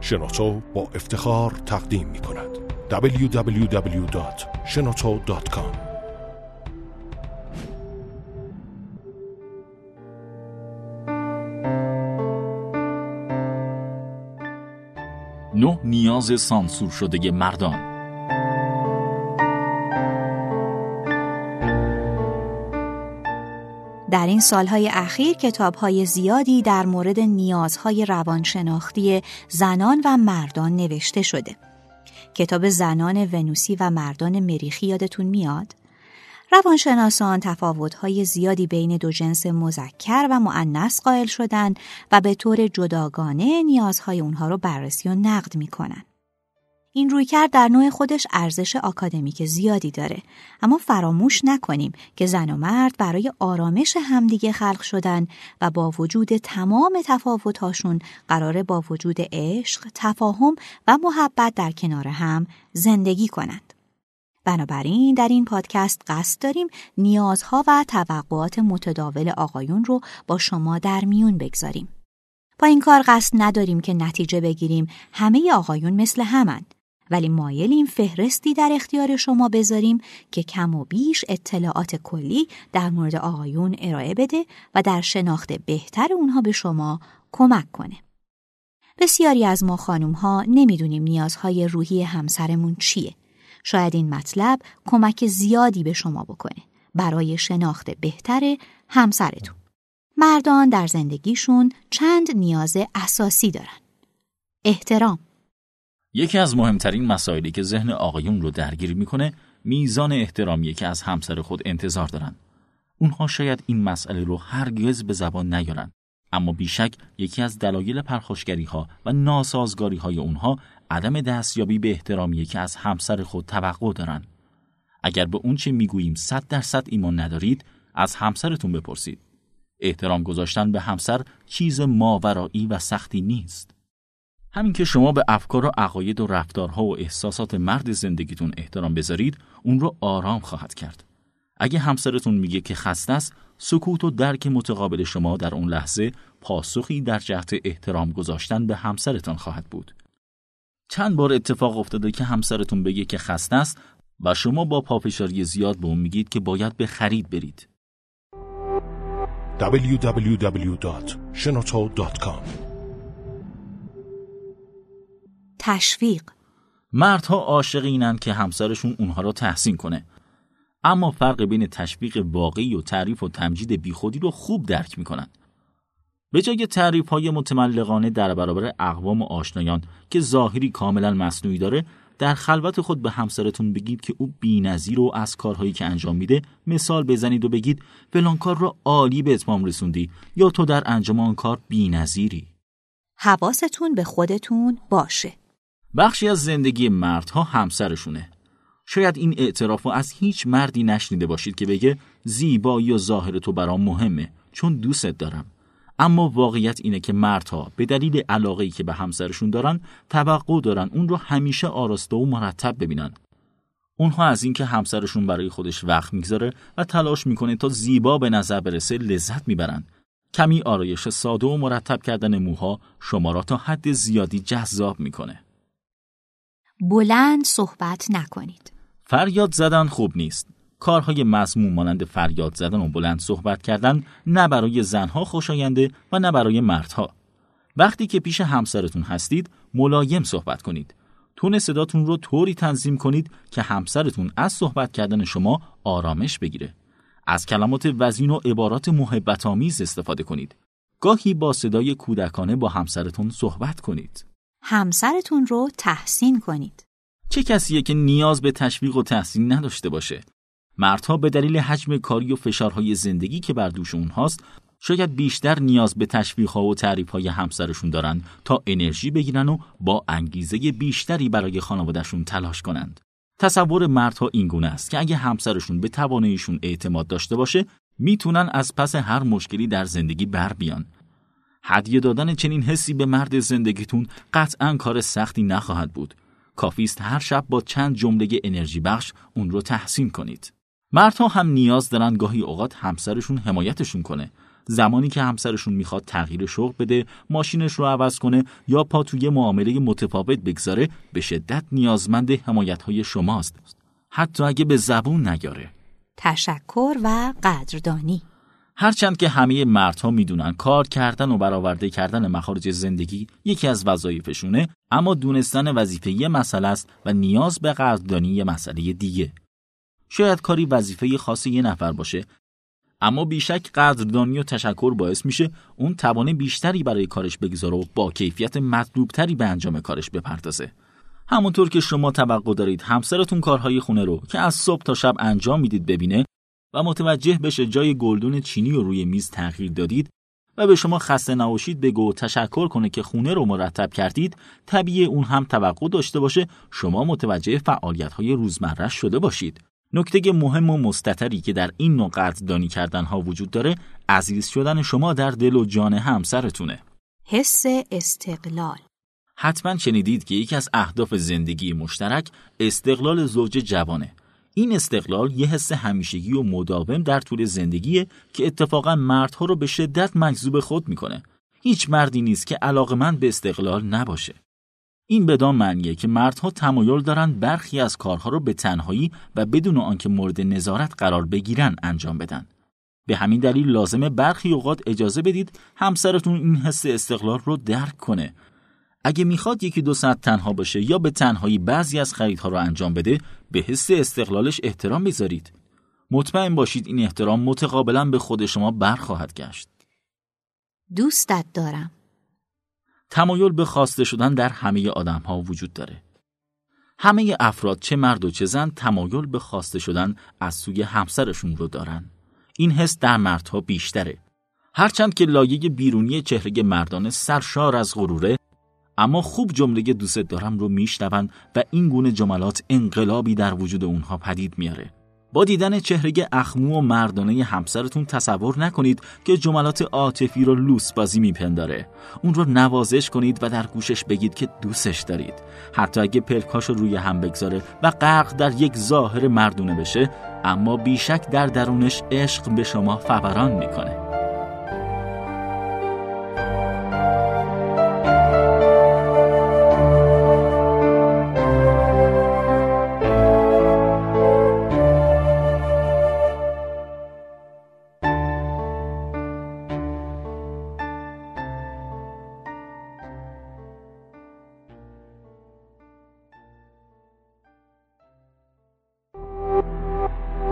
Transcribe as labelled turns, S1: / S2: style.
S1: شنوتو با افتخار تقدیم می کند. www.shenoto.com
S2: نه نیاز سانسور شده مردان.
S3: در این سالهای اخیر کتابهای زیادی در مورد نیازهای روانشناختی زنان و مردان نوشته شده. کتاب زنان ونوسی و مردان مریخی یادتون میاد؟ روانشناسان تفاوت‌های زیادی بین دو جنس مذکر و معنس قائل شدند و به طور جداگانه نیازهای اونها رو بررسی و نقد می‌کنن. این رویکرد در نوع خودش ارزش آکادمیک زیادی داره اما فراموش نکنیم که زن و مرد برای آرامش همدیگه خلق شدن و با وجود تمام تفاوتاشون قراره با وجود عشق، تفاهم و محبت در کنار هم زندگی کنند. بنابراین در این پادکست قصد داریم نیازها و توقعات متداول آقایون رو با شما در میون بگذاریم. با این کار قصد نداریم که نتیجه بگیریم همه آقایون مثل همند ولی مایلیم فهرستی در اختیار شما بذاریم که کم و بیش اطلاعات کلی در مورد آقایون ارائه بده و در شناخت بهتر اونها به شما کمک کنه. بسیاری از ما خانوم ها نمی‌دونیم نیازهای روحی همسرمون چیه. شاید این مطلب کمک زیادی به شما بکنه برای شناخت بهتر همسرتون. مردان در زندگیشون چند نیاز اساسی دارن. احترام
S2: یکی از مهمترین مسائلی که ذهن آقایون رو درگیر می‌کنه میزان احترامیه که از همسر خود انتظار دارن. اونها شاید این مسئله رو هرگز به زبان نیارن اما بیشک یکی از دلایل پرخاشگری ها و ناسازگاری های اونها عدم دستیابی به احترامیه که از همسر خود توقع دارن. اگر به اون چه می‌گوییم صد درصد ایمان ندارید از همسرتون بپرسید. احترام گذاشتن به همسر چیز ماورایی و سختی نیست. همین که شما به افکار و عقاید و رفتارها و احساسات مرد زندگیتون احترام بذارید اون رو آرام خواهد کرد. اگه همسرتون میگه که خسته است سکوت و درک متقابل شما در اون لحظه پاسخی در جهت احترام گذاشتن به همسرتان خواهد بود. چند بار اتفاق افتاده که همسرتون بگه که خسته است و شما با پافشاری زیاد به اون میگید که باید به خرید برید.
S1: www.shenoto.com
S3: تشویق.
S2: مردها عاشق اینن که همسرشون اونها را تحسین کنه. اما فرق بین تشویق واقعی و تعریف و تمجید بیخودی رو خوب درک می‌کنن. به جای تعریف های متملقانه در برابر اقوام و آشنایان که ظاهری کاملا مصنوعی داره در خلوت خود به همسرتون بگید که او بی‌نظیر و از کارهایی که انجام میده مثال بزنید و بگید فلان کار را عالی به اتمام رسوندی یا تو در انجام آن کار بی‌نظیری.
S3: حواستون به خودتون باشه.
S2: بخشی از زندگی مردها همسرشونه. شاید این اعتراف رو از هیچ مردی نشنیده باشید که بگه زیبا یا ظاهر تو برام مهمه چون دوستت دارم. اما واقعیت اینه که مردها به دلیل علاقه که به همسرشون دارن توقع دارن اون رو همیشه آراسته و مرتب ببینن. اونها از اینکه همسرشون برای خودش وقت می‌گذاره و تلاش می‌کنه تا زیبا به نظر برسه لذت می‌برن. کمی آرایش ساده و مرتب کردن موها شما را تا حد زیادی جذاب می‌کنه.
S3: بلند صحبت نکنید.
S2: فریاد زدن خوب نیست. کارهای مضمون مانند فریاد زدن و بلند صحبت کردن نه برای زنها خوشاینده و نه برای مردها. وقتی که پیش همسرتون هستید ملایم صحبت کنید. تون صداتون رو طوری تنظیم کنید که همسرتون از صحبت کردن شما آرامش بگیره. از کلمات وزین و عبارات محبت آمیز استفاده کنید. گاهی با صدای کودکانه با همسرتون صحبت کنید.
S3: همسرتون رو تحسین کنید.
S2: چه کسیه که نیاز به تشویق و تحسین نداشته باشه؟ مردها به دلیل حجم کاری و فشارهای زندگی که بر دوش اونهاست شاید بیشتر نیاز به تشویقها و تعریفهای همسرشون دارن تا انرژی بگیرن و با انگیزه بیشتری برای خانوادهشون تلاش کنند. تصور مردها اینگونه است که اگه همسرشون به تواناییشون اعتماد داشته باشه می‌تونن از پس هر مشکلی در زندگی بر بیان هدیه دادن چنین حسی به مرد زندگیتون قطعا کار سختی نخواهد بود. کافیست هر شب با چند جمله انرژی بخش اون رو تحسین کنید. مردها هم نیاز دارن گاهی اوقات همسرشون حمایتشون کنه. زمانی که همسرشون می‌خواد تغییر شغل بده، ماشینش رو عوض کنه یا پا توی معامله متفاوت بگذاره به شدت نیازمند حمایت های شماست. حتی اگه به زبون نگاره.
S3: تشکر و قدردانی
S2: هرچند که همه مردها می‌دونن کار کردن و برآورده کردن مخارج زندگی یکی از وظایفشونه اما دونستن وظیفه یه مسئله است و نیاز به قدردانی یه مسئله دیگه. شاید کاری وظیفه خاص یه نفر باشه اما بیشک قدردانی و تشکر باعث میشه اون توان بیشتری برای کارش بگذاره و با کیفیت مطلوبتری به انجام کارش بپردازه. همونطور که شما توقع دارید همسرتون کارهای خونه رو که از صبح تا شب انجام می‌دید ببینه و متوجه بشه جای گلدون چینی رو روی میز تغییر دادید و به شما خسته نباشید بگو و تشکر کنه که خونه رو مرتب کردید طبیعی اون هم توقع داشته باشه شما متوجه فعالیت های روزمره شده باشید. نکته مهم و مستطری که در این نوع قدردانی کردن ها وجود داره عزیز شدن شما در دل و جان همسرتونه.
S3: حس استقلال.
S2: حتما شنیدید که یکی از اهداف زندگی مشترک استقلال زوج جوانه. این استقلال یه حس همیشگی و مداوم در طول زندگیه که اتفاقا مردها رو به شدت مجذوب خود می‌کنه. هیچ مردی نیست که من به استقلال نباشه. این بدان معنیه که مردها تمایل دارند برخی از کارها رو به تنهایی و بدون آنکه مورد نظارت قرار بگیرن انجام بدن. به همین دلیل لازمه برخی اوقات اجازه بدید همسرتون این حس استقلال رو درک کنه اگه می‌خواد یکی دو ساعت تنها باشه یا به تنهایی بعضی از خریدها رو انجام بده به حس استقلالش احترام بذارید مطمئن باشید این احترام متقابلا به خود شما برخواهد گشت.
S3: دوستت دارم.
S2: تمایل به خواسته شدن در همه آدم ها وجود داره. همه افراد چه مرد و چه زن تمایل به خواسته شدن از سوی همسرشون رو دارن. این حس در مردها بیشتره. هرچند که لایه بیرونی چهره مردان سرشار از غروره اما خوب جمله دوست دارم رو میشنون و این گونه جملات انقلابی در وجود اونها پدید میاره با دیدن چهره اخمو و مردانه همسرتون تصور نکنید که جملات عاطفی رو لوس بازی میپنداره. اون رو نوازش کنید و در گوشش بگید که دوستش دارید. حتی اگه پلکاش رو روی هم بگذاره و غرق در یک ظاهر مردونه بشه اما بیشک در درونش عشق به شما فوران می‌کنه.